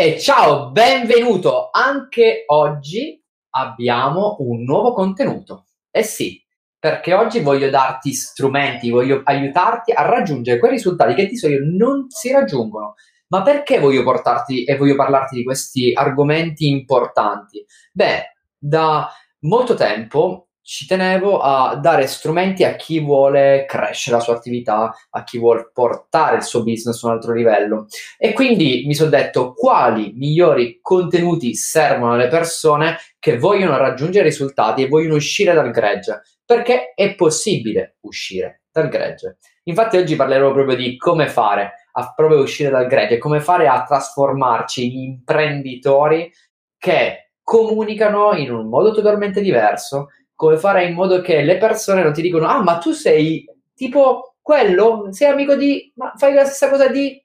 E ciao, benvenuto! Anche oggi abbiamo un nuovo contenuto. Eh sì, perché oggi voglio darti strumenti, voglio aiutarti a raggiungere quei risultati che di solito non si raggiungono. Ma perché voglio portarti e voglio parlarti di questi argomenti importanti? Beh, da molto tempo ci tenevo a dare strumenti a chi vuole crescere la sua attività, a chi vuole portare il suo business a un altro livello. E quindi mi sono detto quali migliori contenuti servono alle persone che vogliono raggiungere risultati e vogliono uscire dal gregge, perché è possibile uscire dal gregge. Infatti oggi parlerò proprio di come fare a proprio uscire dal gregge, come fare a trasformarci in imprenditori che comunicano in un modo totalmente diverso, come fare in modo che le persone non ti dicono ah ma tu sei tipo quello, sei amico di, ma fai la stessa cosa di...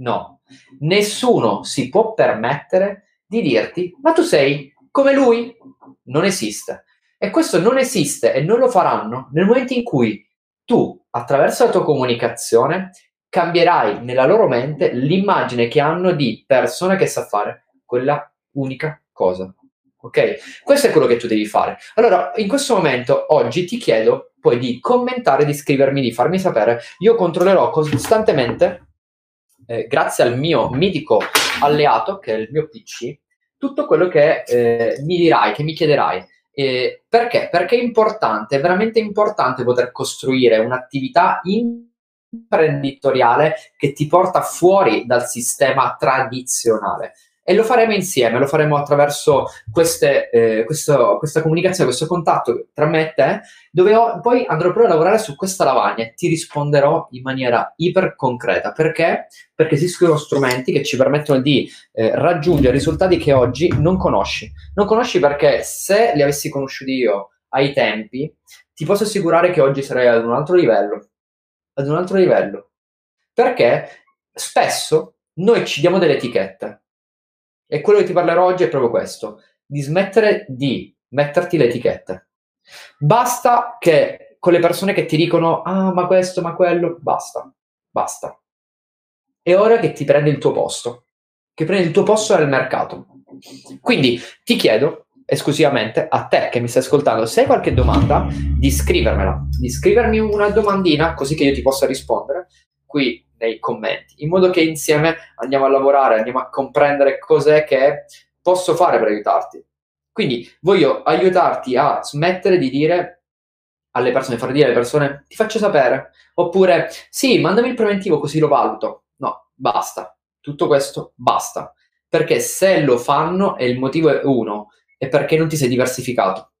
No, nessuno si può permettere di dirti ma tu sei come lui. Non esiste. E questo non esiste e non lo faranno nel momento in cui tu, attraverso la tua comunicazione, cambierai nella loro mente l'immagine che hanno di persona che sa fare quella unica cosa. Ok? Questo è quello che tu devi fare. Allora, in questo momento, oggi ti chiedo poi di commentare, di scrivermi, di farmi sapere. Io controllerò costantemente, eh, grazie al mio mitico alleato, che è il mio PC, tutto quello che eh, mi dirai, che mi chiederai. Eh, perché? Perché è importante, è veramente importante poter costruire un'attività imprenditoriale che ti porta fuori dal sistema tradizionale e lo faremo insieme, lo faremo attraverso queste, eh, questo, questa comunicazione, questo contatto tra me e te, dove ho, poi andrò proprio a lavorare su questa lavagna e ti risponderò in maniera iper concreta. Perché? Perché esistono strumenti che ci permettono di eh, raggiungere risultati che oggi non conosci. Non conosci perché se li avessi conosciuti io ai tempi, ti posso assicurare che oggi sarei ad un altro livello. Ad un altro livello. Perché spesso noi ci diamo delle etichette e quello che ti parlerò oggi è proprio questo, di smettere di metterti le etichette. Basta che con le persone che ti dicono, ah, ma questo, ma quello, basta, basta. È ora che ti prendi il tuo posto, che prendi il tuo posto nel mercato. Quindi ti chiedo esclusivamente a te che mi stai ascoltando, se hai qualche domanda, di scrivermela, di scrivermi una domandina così che io ti possa rispondere qui nei commenti, in modo che insieme andiamo a lavorare, andiamo a comprendere cos'è che posso fare per aiutarti. Quindi voglio aiutarti a smettere di dire alle persone, fare dire alle persone ti faccio sapere, oppure sì, mandami il preventivo così lo valuto. No, basta. Tutto questo basta. Perché se lo fanno e il motivo è uno, è perché non ti sei diversificato.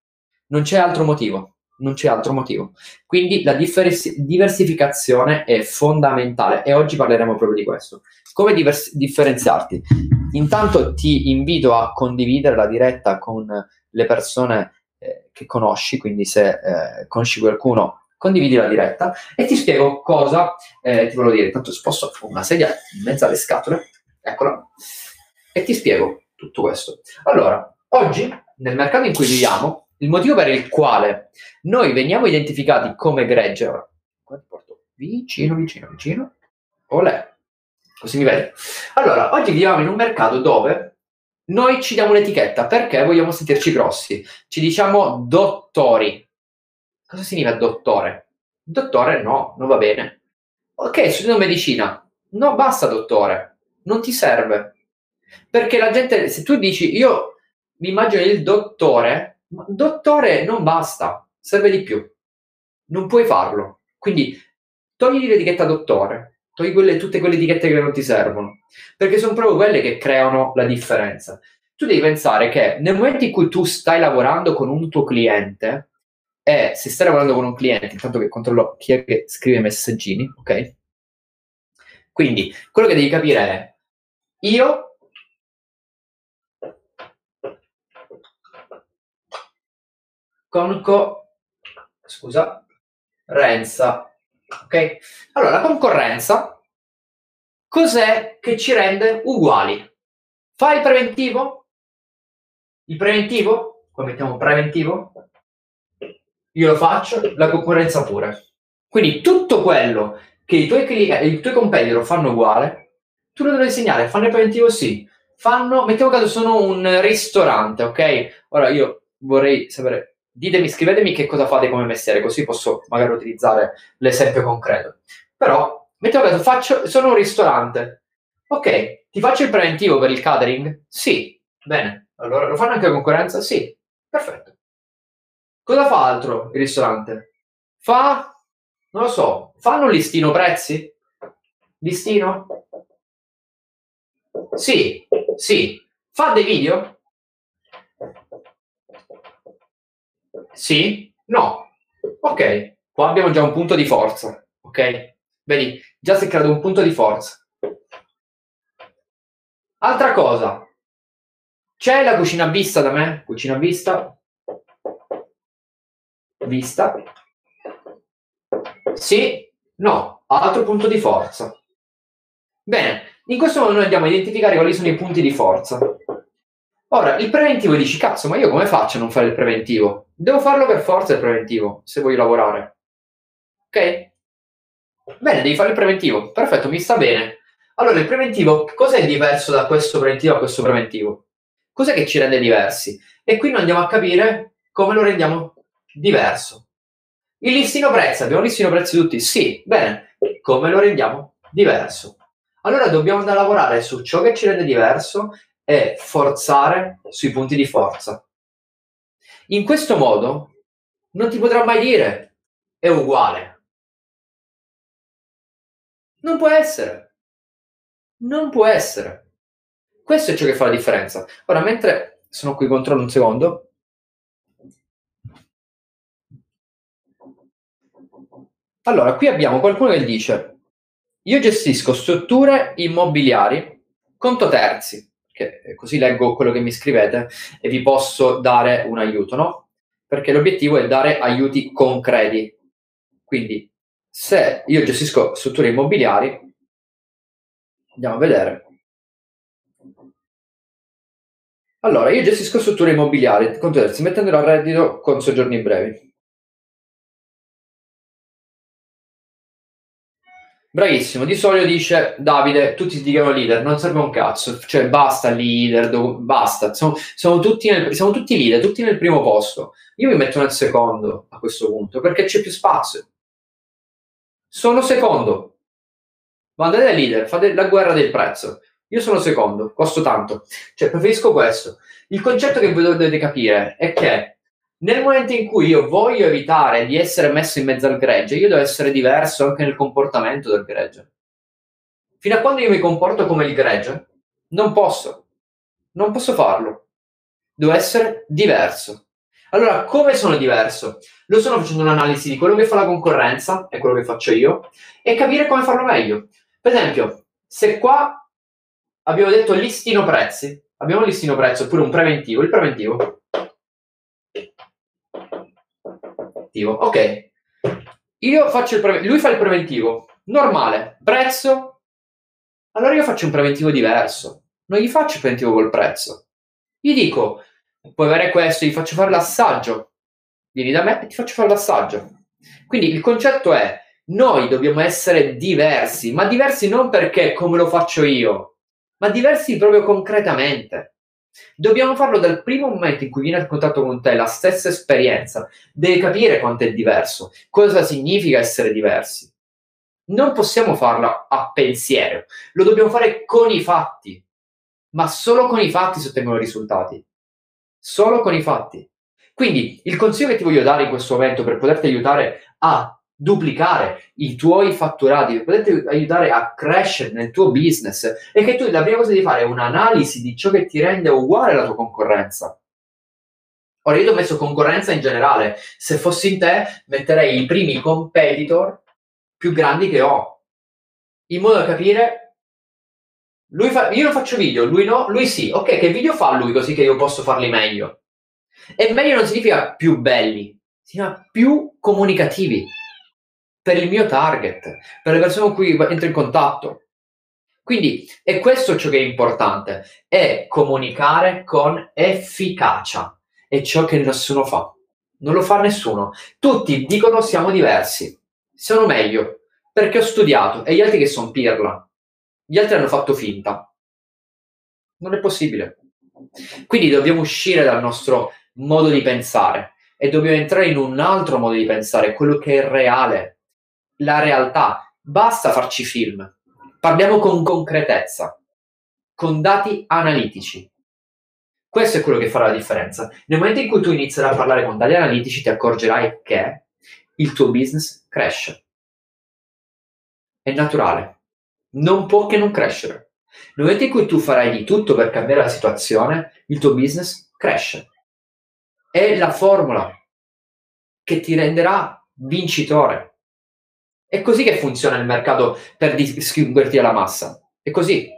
Non c'è altro motivo non c'è altro motivo. Quindi la differ- diversificazione è fondamentale e oggi parleremo proprio di questo. Come divers- differenziarti? Intanto ti invito a condividere la diretta con le persone eh, che conosci, quindi se eh, conosci qualcuno condividi la diretta e ti spiego cosa eh, ti volevo dire. Intanto sposto una sedia in mezzo alle scatole, eccola, e ti spiego tutto questo. Allora, oggi nel mercato in cui viviamo il motivo per il quale noi veniamo identificati come gregge, porto vicino, vicino, vicino, olè, così mi vedi. Allora, oggi viviamo in un mercato dove noi ci diamo un'etichetta perché vogliamo sentirci grossi, ci diciamo dottori. Cosa significa dottore? Dottore no, non va bene. Ok, studiando medicina. No, basta dottore, non ti serve. Perché la gente, se tu dici io mi immagino il dottore, ma dottore non basta, serve di più. Non puoi farlo. Quindi togli l'etichetta dottore, togli quelle, tutte quelle etichette che non ti servono, perché sono proprio quelle che creano la differenza. Tu devi pensare che nel momento in cui tu stai lavorando con un tuo cliente, e se stai lavorando con un cliente, intanto che controllo chi è che scrive messaggini, ok? Quindi quello che devi capire è, io conco, scusa, renza. Ok? Allora, la concorrenza cos'è che ci rende uguali? Fai il preventivo? Il preventivo? Qua mettiamo preventivo? Io lo faccio, la concorrenza pure. Quindi tutto quello che i tuoi, clienti, i tuoi competitor fanno uguale, tu lo devi insegnare. Fanno il preventivo? Sì. fanno, mettiamo caso sono un ristorante, ok? Ora io vorrei sapere, ditemi, scrivetemi che cosa fate come mestiere, così posso magari utilizzare l'esempio concreto. Però, mettiamo caso, faccio, sono un ristorante, ok, ti faccio il preventivo per il catering? Sì, bene. Allora, lo fanno anche concorrenza? Sì, perfetto. Cosa fa altro il ristorante? Fa, non lo so, fanno un listino prezzi? Listino? Sì, sì. Fa dei video? Sì? No. Ok, qua abbiamo già un punto di forza, ok? Vedi, già si è creato un punto di forza. Altra cosa, c'è la cucina vista da me? Cucina vista? Vista? Sì? No? Altro punto di forza. Bene, in questo modo noi andiamo a identificare quali sono i punti di forza. Ora, il preventivo dici, cazzo, ma io come faccio a non fare il preventivo? Devo farlo per forza il preventivo, se voglio lavorare. Ok? Bene, devi fare il preventivo. Perfetto, mi sta bene. Allora, il preventivo, cos'è diverso da questo preventivo a questo preventivo? Cos'è che ci rende diversi? E qui noi andiamo a capire come lo rendiamo diverso. Il listino prezzi, abbiamo listino prezzi tutti? Sì, bene. Come lo rendiamo diverso? Allora dobbiamo andare a lavorare su ciò che ci rende diverso e forzare sui punti di forza. In questo modo non ti potrà mai dire è uguale. Non può essere. Non può essere. Questo è ciò che fa la differenza. Ora, mentre sono qui, controllo un secondo. Allora, qui abbiamo qualcuno che dice io gestisco strutture immobiliari conto terzi, che eh, così leggo quello che mi scrivete e vi posso dare un aiuto, no? Perché l'obiettivo è dare aiuti concreti. Quindi, se io gestisco strutture immobiliari, andiamo a vedere. Allora, io gestisco strutture immobiliari, conto terzi, mettendolo a reddito con soggiorni brevi. Bravissimo, di solito dice Davide, tutti si dicono leader, non serve un cazzo, cioè basta leader, do, basta, siamo, siamo, tutti nel, siamo tutti leader, tutti nel primo posto. Io mi metto nel secondo a questo punto perché c'è più spazio. Sono secondo. Ma andate da leader, fate la guerra del prezzo. Io sono secondo, costo tanto. Cioè, preferisco questo. Il concetto che voi dovete capire è che nel momento in cui io voglio evitare di essere messo in mezzo al gregge, io devo essere diverso anche nel comportamento del gregge. Fino a quando io mi comporto come il gregge, non posso. Non posso farlo. Devo essere diverso. Allora, come sono diverso? Lo sono facendo un'analisi di quello che fa la concorrenza e quello che faccio io e capire come farlo meglio. Per esempio, se qua abbiamo detto listino prezzi, abbiamo un listino prezzo oppure un preventivo, il preventivo attivo. Ok, io faccio il preventivo, lui fa il preventivo, normale, prezzo, allora io faccio un preventivo diverso, non gli faccio il preventivo col prezzo. Gli dico, puoi avere questo, gli faccio fare l'assaggio, vieni da me e ti faccio fare l'assaggio. Quindi il concetto è, noi dobbiamo essere diversi, ma diversi non perché come lo faccio io, ma diversi proprio concretamente. Dobbiamo farlo dal primo momento in cui viene a contatto con te la stessa esperienza, devi capire quanto è diverso, cosa significa essere diversi. Non possiamo farlo a pensiero, lo dobbiamo fare con i fatti, ma solo con i fatti si ottengono risultati. Solo con i fatti. Quindi il consiglio che ti voglio dare in questo momento per poterti aiutare a duplicare i tuoi fatturati, per poterti aiutare a crescere nel tuo business e che tu la prima cosa devi fare è un'analisi di ciò che ti rende uguale alla tua concorrenza. Ora io ti ho messo concorrenza in generale, se fossi in te metterei i primi competitor più grandi che ho, in modo da capire, fa, io non faccio video, lui no, lui sì, ok, che video fa lui così che io posso farli meglio? E meglio non significa più belli, significa più comunicativi per il mio target, per le persone con cui entro in contatto. Quindi è questo ciò che è importante, è comunicare con efficacia. È ciò che nessuno fa. Non lo fa nessuno. Tutti dicono siamo diversi, sono meglio, perché ho studiato e gli altri che sono pirla. Gli altri hanno fatto finta. Non è possibile. Quindi dobbiamo uscire dal nostro modo di pensare e dobbiamo entrare in un altro modo di pensare, quello che è reale, la realtà. Basta farci film. Parliamo con concretezza, con dati analitici. Questo è quello che farà la differenza. Nel momento in cui tu inizierai a parlare con dati analitici, ti accorgerai che il tuo business cresce. È naturale. Non può che non crescere. Nel momento in cui tu farai di tutto per cambiare la situazione, il tuo business cresce. È la formula che ti renderà vincitore. È così che funziona il mercato per distinguerti dalla massa. È così.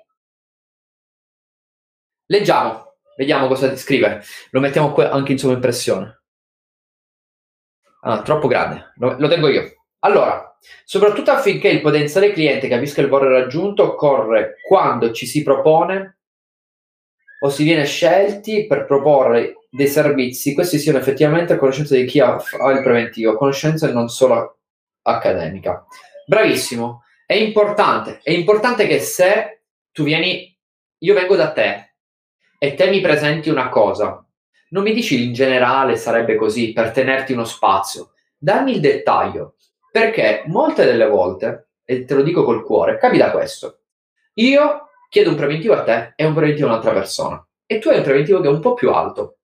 Leggiamo, vediamo cosa scrive. Lo mettiamo qui anche in sovraimpressione. Ah, troppo grande, lo, lo tengo io. Allora, soprattutto affinché il potenziale cliente capisca il valore raggiunto, occorre quando ci si propone o si viene scelti per proporre dei servizi, questi siano effettivamente a conoscenza di chi ha, il preventivo, conoscenza non solo accademica. Bravissimo, è importante, è importante che se tu vieni, io vengo da te e te mi presenti una cosa, non mi dici in generale sarebbe così per tenerti uno spazio, dammi il dettaglio, perché molte delle volte, e te lo dico col cuore, capita questo. Io chiedo un preventivo a te e un preventivo a un'altra persona. E tu hai un preventivo che è un po' più alto.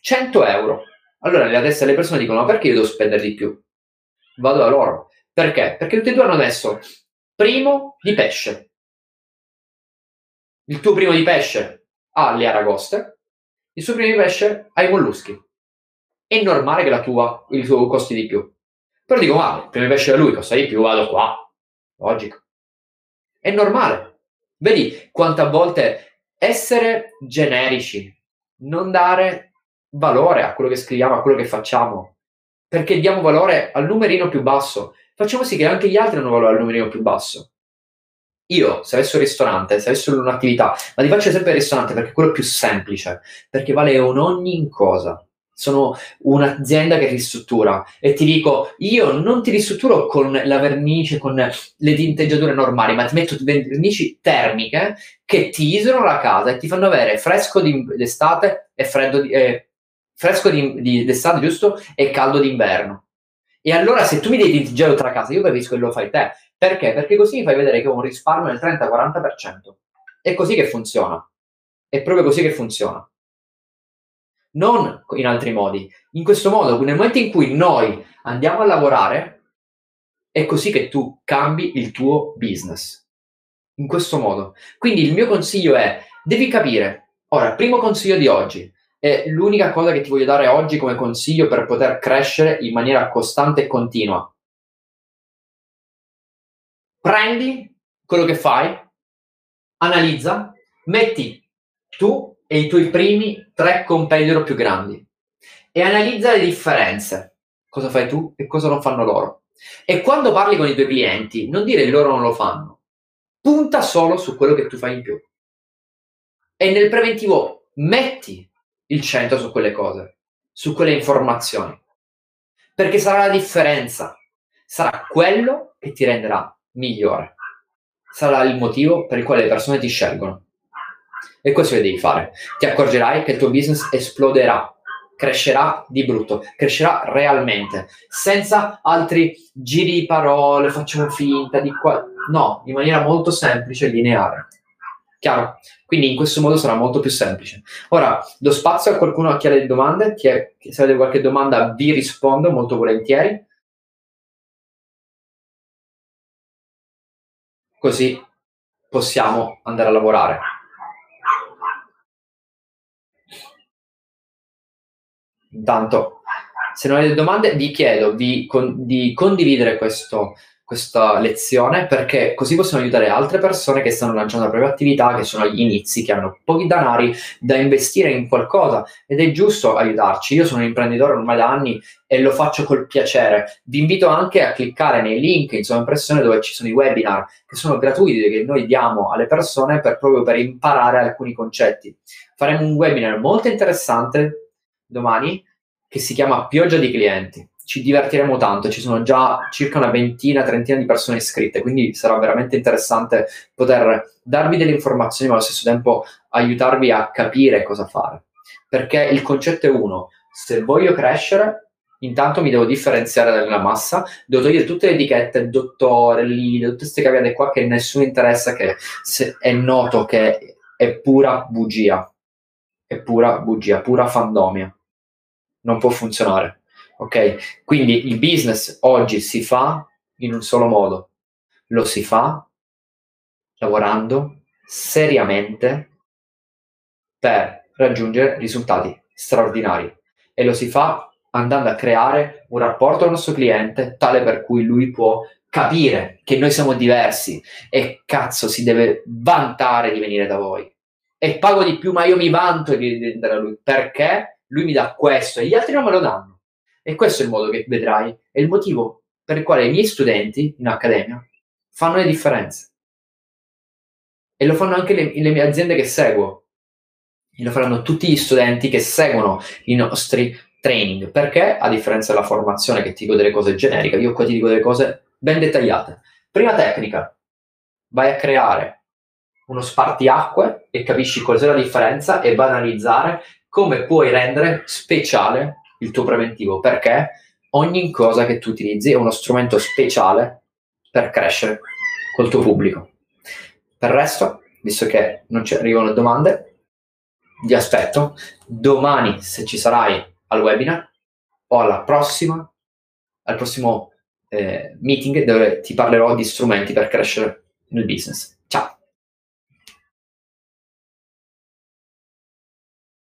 100 euro. Allora nella testa delle persone dicono, ma perché io devo spendere di più? Vado da loro. Perché? Perché tutti e due hanno adesso primo di pesce. Il tuo primo di pesce ha le aragoste, il suo primo di pesce ha i molluschi. È normale che la tua, il tuo costi di più. Però dico, ma il primo di pesce da lui costa di più, vado qua. Logico. È normale. Vedi quante volte essere generici, non dare valore a quello che scriviamo, a quello che facciamo, perché diamo valore al numerino più basso. Facciamo sì che anche gli altri hanno valore al numerino più basso. Io, se avessi un ristorante, se avessi un'attività, ma ti faccio sempre il ristorante perché è quello più semplice, perché vale un ogni cosa sono un'azienda che ristruttura e ti dico io non ti ristrutturo con la vernice, con le tinteggiature normali, ma ti metto vernici termiche che ti isolano la casa e ti fanno avere fresco d'estate e freddo di, eh, fresco d'estate, giusto? E caldo d'inverno. E allora se tu mi devi tinteggiare tutta la casa, io capisco che lo fai te. Perché? Perché così mi fai vedere che ho un risparmio del 30-40%. È così che funziona. È proprio così che funziona non in altri modi. In questo modo, nel momento in cui noi andiamo a lavorare, è così che tu cambi il tuo business. In questo modo. Quindi il mio consiglio è, devi capire, ora, primo consiglio di oggi, è l'unica cosa che ti voglio dare oggi come consiglio per poter crescere in maniera costante e continua. Prendi quello che fai, analizza, metti tu e i tuoi primi tre competitor più grandi e analizza le differenze. Cosa fai tu e cosa non fanno loro. E quando parli con i tuoi clienti, non dire loro non lo fanno. Punta solo su quello che tu fai in più. E nel preventivo metti il centro su quelle cose, su quelle informazioni. Perché sarà la differenza. Sarà quello che ti renderà migliore. Sarà il motivo per il quale le persone ti scelgono. E questo che devi fare. Ti accorgerai che il tuo business esploderà, crescerà di brutto, crescerà realmente, senza altri giri di parole, facciamo finta di qua. No, in maniera molto semplice e lineare. Chiaro? Quindi in questo modo sarà molto più semplice. Ora, do spazio a qualcuno che ha delle domande. Chi è, se avete qualche domanda vi rispondo molto volentieri. Così possiamo andare a lavorare. Intanto, se non avete domande, vi chiedo di, con, di condividere questo, questa lezione perché così possiamo aiutare altre persone che stanno lanciando la propria attività, che sono agli inizi, che hanno pochi denari da investire in qualcosa ed è giusto aiutarci. Io sono un imprenditore ormai da anni e lo faccio col piacere. Vi invito anche a cliccare nei link in sovraimpressione dove ci sono i webinar che sono gratuiti che noi diamo alle persone per, proprio per imparare alcuni concetti. Faremo un webinar molto interessante domani che si chiama Pioggia di clienti. Ci divertiremo tanto, ci sono già circa una ventina, trentina di persone iscritte, quindi sarà veramente interessante poter darvi delle informazioni ma allo stesso tempo aiutarvi a capire cosa fare. Perché il concetto è uno, se voglio crescere, intanto mi devo differenziare dalla massa, devo togliere tutte le etichette, dottore, lead, tutte queste cagate qua che nessuno interessa, che è noto che è pura bugia, è pura bugia, pura fandomia. Non può funzionare Ok? Quindi il business oggi si fa in un solo modo. Lo si fa lavorando seriamente per raggiungere risultati straordinari e lo si fa andando a creare un rapporto il nostro cliente tale per cui lui può capire che noi siamo diversi e cazzo si deve vantare di venire da voi. E pago di più, ma io mi vanto di andare da lui perché lui mi dà questo e gli altri non me lo danno. E questo è il modo che vedrai, è il motivo per il quale i miei studenti in accademia fanno le differenze. E lo fanno anche le, le mie aziende che seguo. E lo faranno tutti gli studenti che seguono i nostri training. Perché, a differenza della formazione che ti dico delle cose generiche, io qua ti dico delle cose ben dettagliate. Prima tecnica, vai a creare uno spartiacque e capisci cos'è la differenza e vai a analizzare come puoi rendere speciale il tuo preventivo, perché ogni cosa che tu utilizzi è uno strumento speciale per crescere col tuo pubblico. Per il resto, visto che non ci arrivano domande, vi aspetto domani se ci sarai al webinar o alla prossima, al prossimo eh, meeting dove ti parlerò di strumenti per crescere nel business. Ciao!